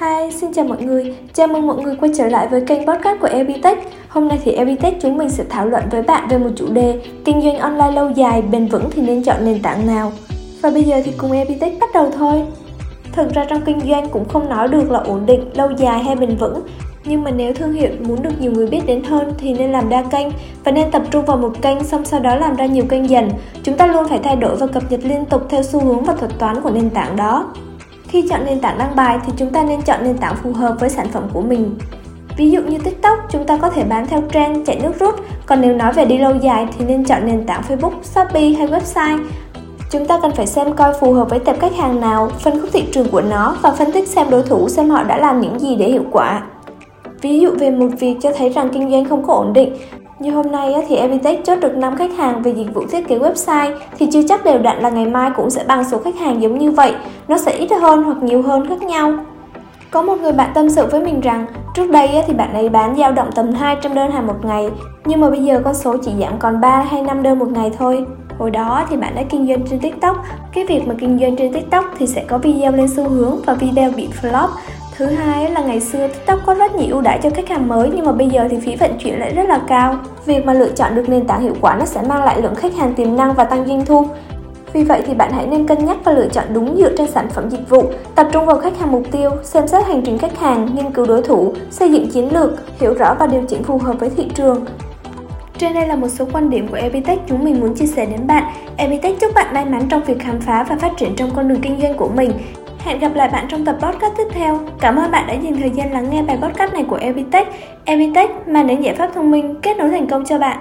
Hi, xin chào mọi người. Chào mừng mọi người quay trở lại với kênh podcast của Ebitech. Hôm nay thì Ebitech chúng mình sẽ thảo luận với bạn về một chủ đề Kinh doanh online lâu dài, bền vững thì nên chọn nền tảng nào? Và bây giờ thì cùng Ebitech bắt đầu thôi. Thực ra trong kinh doanh cũng không nói được là ổn định, lâu dài hay bền vững nhưng mà nếu thương hiệu muốn được nhiều người biết đến hơn thì nên làm đa kênh và nên tập trung vào một kênh xong sau đó làm ra nhiều kênh dần. Chúng ta luôn phải thay đổi và cập nhật liên tục theo xu hướng và thuật toán của nền tảng đó. Khi chọn nền tảng đăng bài thì chúng ta nên chọn nền tảng phù hợp với sản phẩm của mình. Ví dụ như TikTok, chúng ta có thể bán theo trend, chạy nước rút, còn nếu nói về đi lâu dài thì nên chọn nền tảng Facebook, Shopee hay website. Chúng ta cần phải xem coi phù hợp với tập khách hàng nào, phân khúc thị trường của nó và phân tích xem đối thủ xem họ đã làm những gì để hiệu quả. Ví dụ về một việc cho thấy rằng kinh doanh không có ổn định, như hôm nay thì Evitech chốt được 5 khách hàng về dịch vụ thiết kế website thì chưa chắc đều đặn là ngày mai cũng sẽ bằng số khách hàng giống như vậy, nó sẽ ít hơn hoặc nhiều hơn khác nhau. Có một người bạn tâm sự với mình rằng trước đây thì bạn ấy bán dao động tầm 200 đơn hàng một ngày nhưng mà bây giờ con số chỉ giảm còn 3 hay 5 đơn một ngày thôi. Hồi đó thì bạn đã kinh doanh trên TikTok. Cái việc mà kinh doanh trên TikTok thì sẽ có video lên xu hướng và video bị flop Thứ hai là ngày xưa TikTok có rất nhiều ưu đãi cho khách hàng mới nhưng mà bây giờ thì phí vận chuyển lại rất là cao. Việc mà lựa chọn được nền tảng hiệu quả nó sẽ mang lại lượng khách hàng tiềm năng và tăng doanh thu. Vì vậy thì bạn hãy nên cân nhắc và lựa chọn đúng dựa trên sản phẩm dịch vụ, tập trung vào khách hàng mục tiêu, xem xét hành trình khách hàng, nghiên cứu đối thủ, xây dựng chiến lược, hiểu rõ và điều chỉnh phù hợp với thị trường. Trên đây là một số quan điểm của Epitech chúng mình muốn chia sẻ đến bạn. Epitech chúc bạn may mắn trong việc khám phá và phát triển trong con đường kinh doanh của mình. Hẹn gặp lại bạn trong tập podcast tiếp theo. Cảm ơn bạn đã dành thời gian lắng nghe bài podcast này của Evitech. Evitech mang đến giải pháp thông minh, kết nối thành công cho bạn.